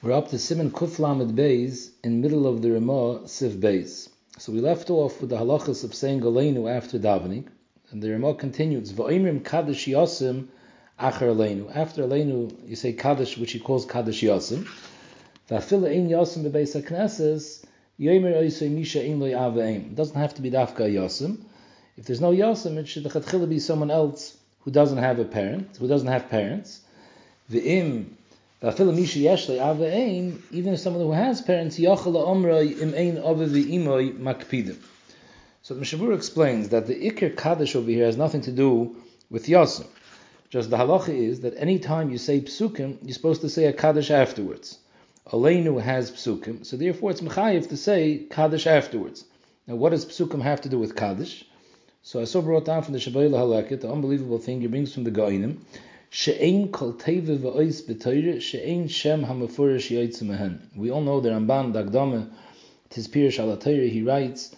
We're up to Simon Kuflamed Beis in middle of the Ramah Sif Beis. So we left off with the halachas of saying Galenu after davening, and the Ramah continues Va'imrim Kaddish Yosim Acher Aleinu. After Aleinu, you say Kaddish, which he calls Kaddish Yosim. Va'afila Ein Yosim Bebeis HaKnesses Yomer Oisei Misha Loi Aveim. It doesn't have to be Dafka Yosim. If there's no Yosim, it should be someone else who doesn't have a parent, who doesn't have parents. V'im even if someone who has parents, makpidim. So the Mishabur explains that the Iker Kaddish over here has nothing to do with Yasim. Just the halacha is that any time you say psukim, you're supposed to say a Kaddish afterwards. Aleinu has psukim, so therefore it's mechayiv to say Kaddish afterwards. Now what does psukim have to do with Kaddish? So I saw brought down from the Shibbolei Haleket, the unbelievable thing he brings from the Goinim, She'ein kol teve she'ein shem ha'mefurish yoytze mehen. We all know the Ramban, Dagdame, tis Pirish ala he writes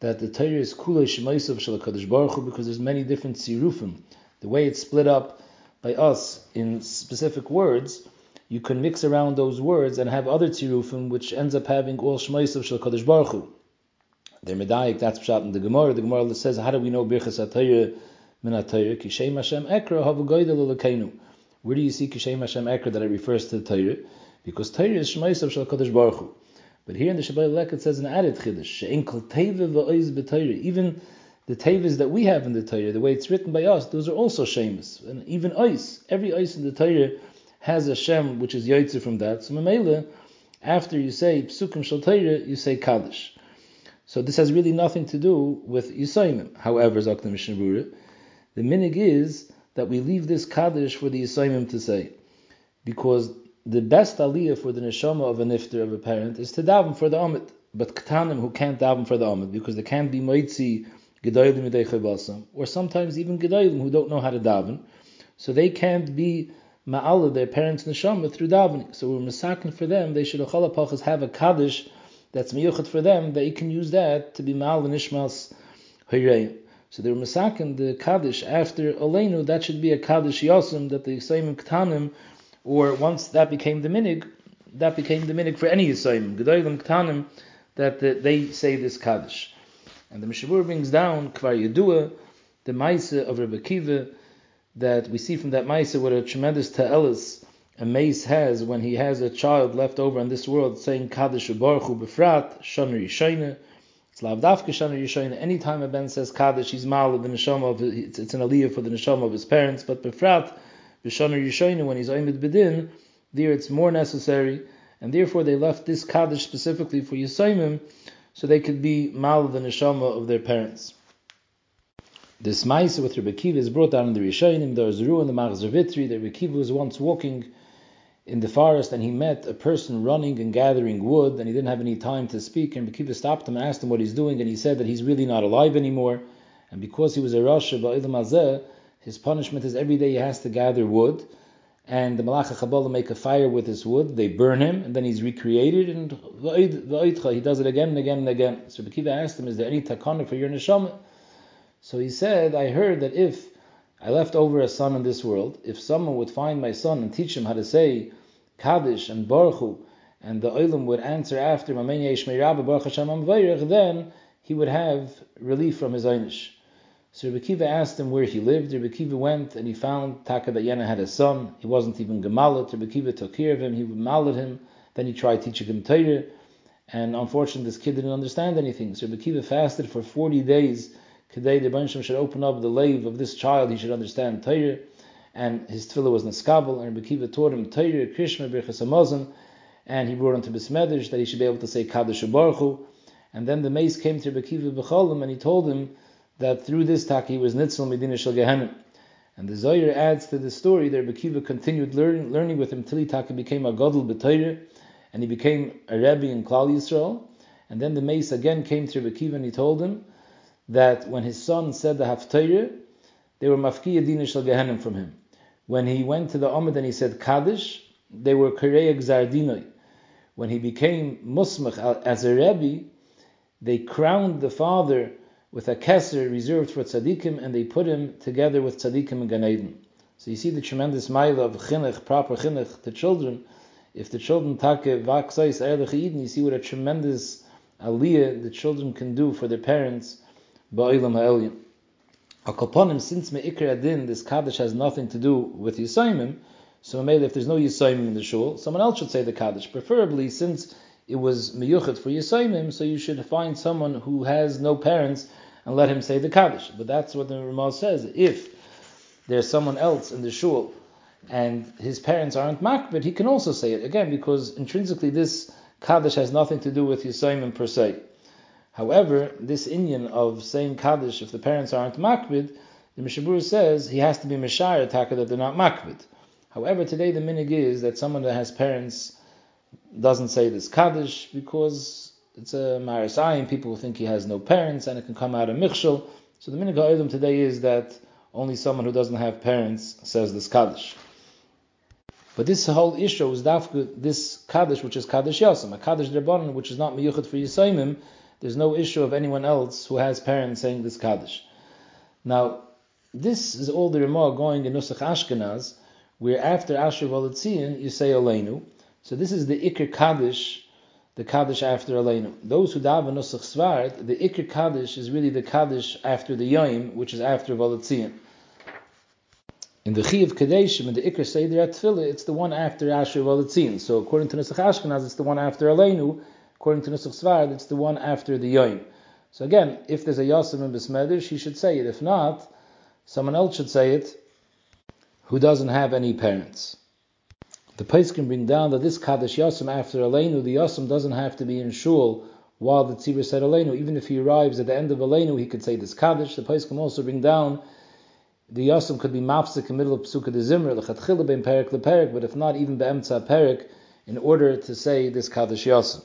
that the Torah is kulei shemaisav shel HaKadosh Baruch Hu because there's many different sirufim. The way it's split up by us in specific words, you can mix around those words and have other tzirufim which ends up having all shmaisav shel Kadosh Baruch Hu. The Medayik, that's pshat in the Gemara. The Gemara says, how do we know birchas HaTorah where do you see Kishem Hashem Ekra that it refers to the Torah? Because Torah is Shemaisav Shal Kadosh Baruch Hu. But here in the Shabbat Lek it says an added chiddush. She'en kol teva b'Torah. Even the tevas that we have in the Torah, the way it's written by us, those are also shemus. And even ois, every ois in the Torah has a shem which is yaitzer from that. So Mamela, after you say psukim shal Torah, you say kaddish. So this has really nothing to do with Yisayimim. However, Zakta Mishnah the minig is that we leave this kaddish for the Yisayimim to say. Because the best aliyah for the neshama of a nifter of a parent is to daven for the amit. But ktanim who can't daven for the amit because they can't be moitzi gedolim basam, or sometimes even gedolim who don't know how to daven, so they can't be ma'ala their parents neshama through davening. So we're masakin for them. They should have a kaddish that's miyuchat for them. that They can use that to be ma'al nishmas hayrei. So they were masakin the kaddish after Aleinu, that should be a kaddish yosem that the Yisayim Ktanim, or once that became the minig, that became the minig for any Yisayim, Gedolim Ktanim, that the, they say this kaddish. And the Mishabur brings down Kvar Yedua, the Maisa of Rebbe Kiva, that we see from that Maisa what a tremendous ta'elis a mace has when he has a child left over in this world saying Kaddish Baruch Befrat, Shomer Yishayna, it's lavdafka shana yishayin. Anytime a ben says kaddish, he's mal the neshama of it's, it's an aliyah for the neshama of his parents. But befrat b'shana yishayin when he's oimid bedin, there it's more necessary, and therefore they left this kaddish specifically for yisayimim, so they could be mal of the neshama of their parents. This ma'isa with Rebbe Kiva is brought down in the Rishonim. There is a in the Machzor Vitri that Rebbe Kiva was once walking in the forest and he met a person running and gathering wood and he didn't have any time to speak and Bekiva stopped him and asked him what he's doing and he said that he's really not alive anymore and because he was a Rasha his punishment is every day he has to gather wood and the Malach Kabbalah make a fire with his wood, they burn him, and then he's recreated, and he does it again and again and again. So Bekiva asked him, is there any takana for your neshama? So he said, I heard that if I left over a son in this world. If someone would find my son and teach him how to say Kaddish and Baruch and the Olam would answer after then he would have relief from his Einish. So Rebbe Kiva asked him where he lived. Rebbe Kiva went and he found Taka that Yena had a son. He wasn't even Gemalit. Rebbe Kiva took care of him. He mallet him. Then he tried teaching him Torah. And unfortunately, this kid didn't understand anything. So Rebbe Kiva fasted for 40 days Today the Bansham should open up the lave of this child, he should understand Torah, and his tefillah was Neskabel, and Rebbe taught him Torah, Krishma, Birchas and he brought him to Bismedish that he should be able to say Kaddish Baruch Hu. And then the mace came to Rebbe Kiva B'cholim, and he told him that through this tak he was Nitzel Medina Shel Gehenim. And the Zohar adds to the story that Rebbe Kiva continued learning, learning with him till he taka became a Gadol B'Torah, and he became a Rebbe in Klal Yisrael. And then the mace again came to Rebbe Kiva and he told him that when his son said the Haftarah, they were mafkiya dinish al from him. When he went to the Amid and he said Kaddish, they were Kirei Gzardinoi. When he became Musmach as a Rebbe, they crowned the father with a keser reserved for tzaddikim, and they put him together with tzaddikim and Gan Eden. So you see the tremendous mile of chinuch, proper chinuch to children, if the children take vaksais ehrlich Eden, you see what a tremendous aliyah the children can do for their parents, ba'ilam ha'elyon. Akoponim, since me'ikr adin, this kaddish has nothing to do with Yisayimim, so maybe if there's no Yisayimim in the shul, someone else should say the kaddish. Preferably, since it was miyuchet for Yisayimim, so you should find someone who has no parents and let him say the kaddish. But that's what the Ramah says. If there's someone else in the shul and his parents aren't makbid, he can also say it again because intrinsically this kaddish has nothing to do with Yisayimim per se. However, this Indian of saying Kaddish if the parents aren't makbid, the Mishabur says he has to be Mishayr Taka that they're not makbid. However, today the minig is that someone that has parents doesn't say this Kaddish because it's a Marasayim, people think he has no parents and it can come out of Michshel. So the minig ha'odim today is that only someone who doesn't have parents says this Kaddish. But this whole issue is dafka, this Kaddish, which is Kaddish Yasam, a Kaddish Derbanan, which is not miyuchat for Yisayimim, there's no issue of anyone else who has parents saying this Kaddish. Now, this is all the Ramah going in Nusach Ashkenaz, where after Asher Valitzian you say Aleinu. So this is the Iker Kaddish, the Kaddish after Aleinu. Those who daven Nusach Svart, the Iker Kaddish is really the Kaddish after the Yom, which is after Valitzian. In the Chi of Kadeshim, in the Iker Seder Tefillah, it's the one after Asher Valitzian. So according to Nusach Ashkenaz, it's the one after Aleinu, According to Nusach Svard, it's the one after the Yoim. So again, if there's a Yasim in Bismedish, he should say it. If not, someone else should say it who doesn't have any parents. The Pais can bring down that this Kaddish Yasim after Aleinu, the Yasim doesn't have to be in Shul while the Tzibur said Aleinu. Even if he arrives at the end of Aleinu, he could say this Kaddish. The Pais can also bring down the Yasim could be mafsik in the middle of Pesukah de Zimra, lechatchila perik leperik, but if not, even be'emtza perik, in order to say this Kaddish Yasim.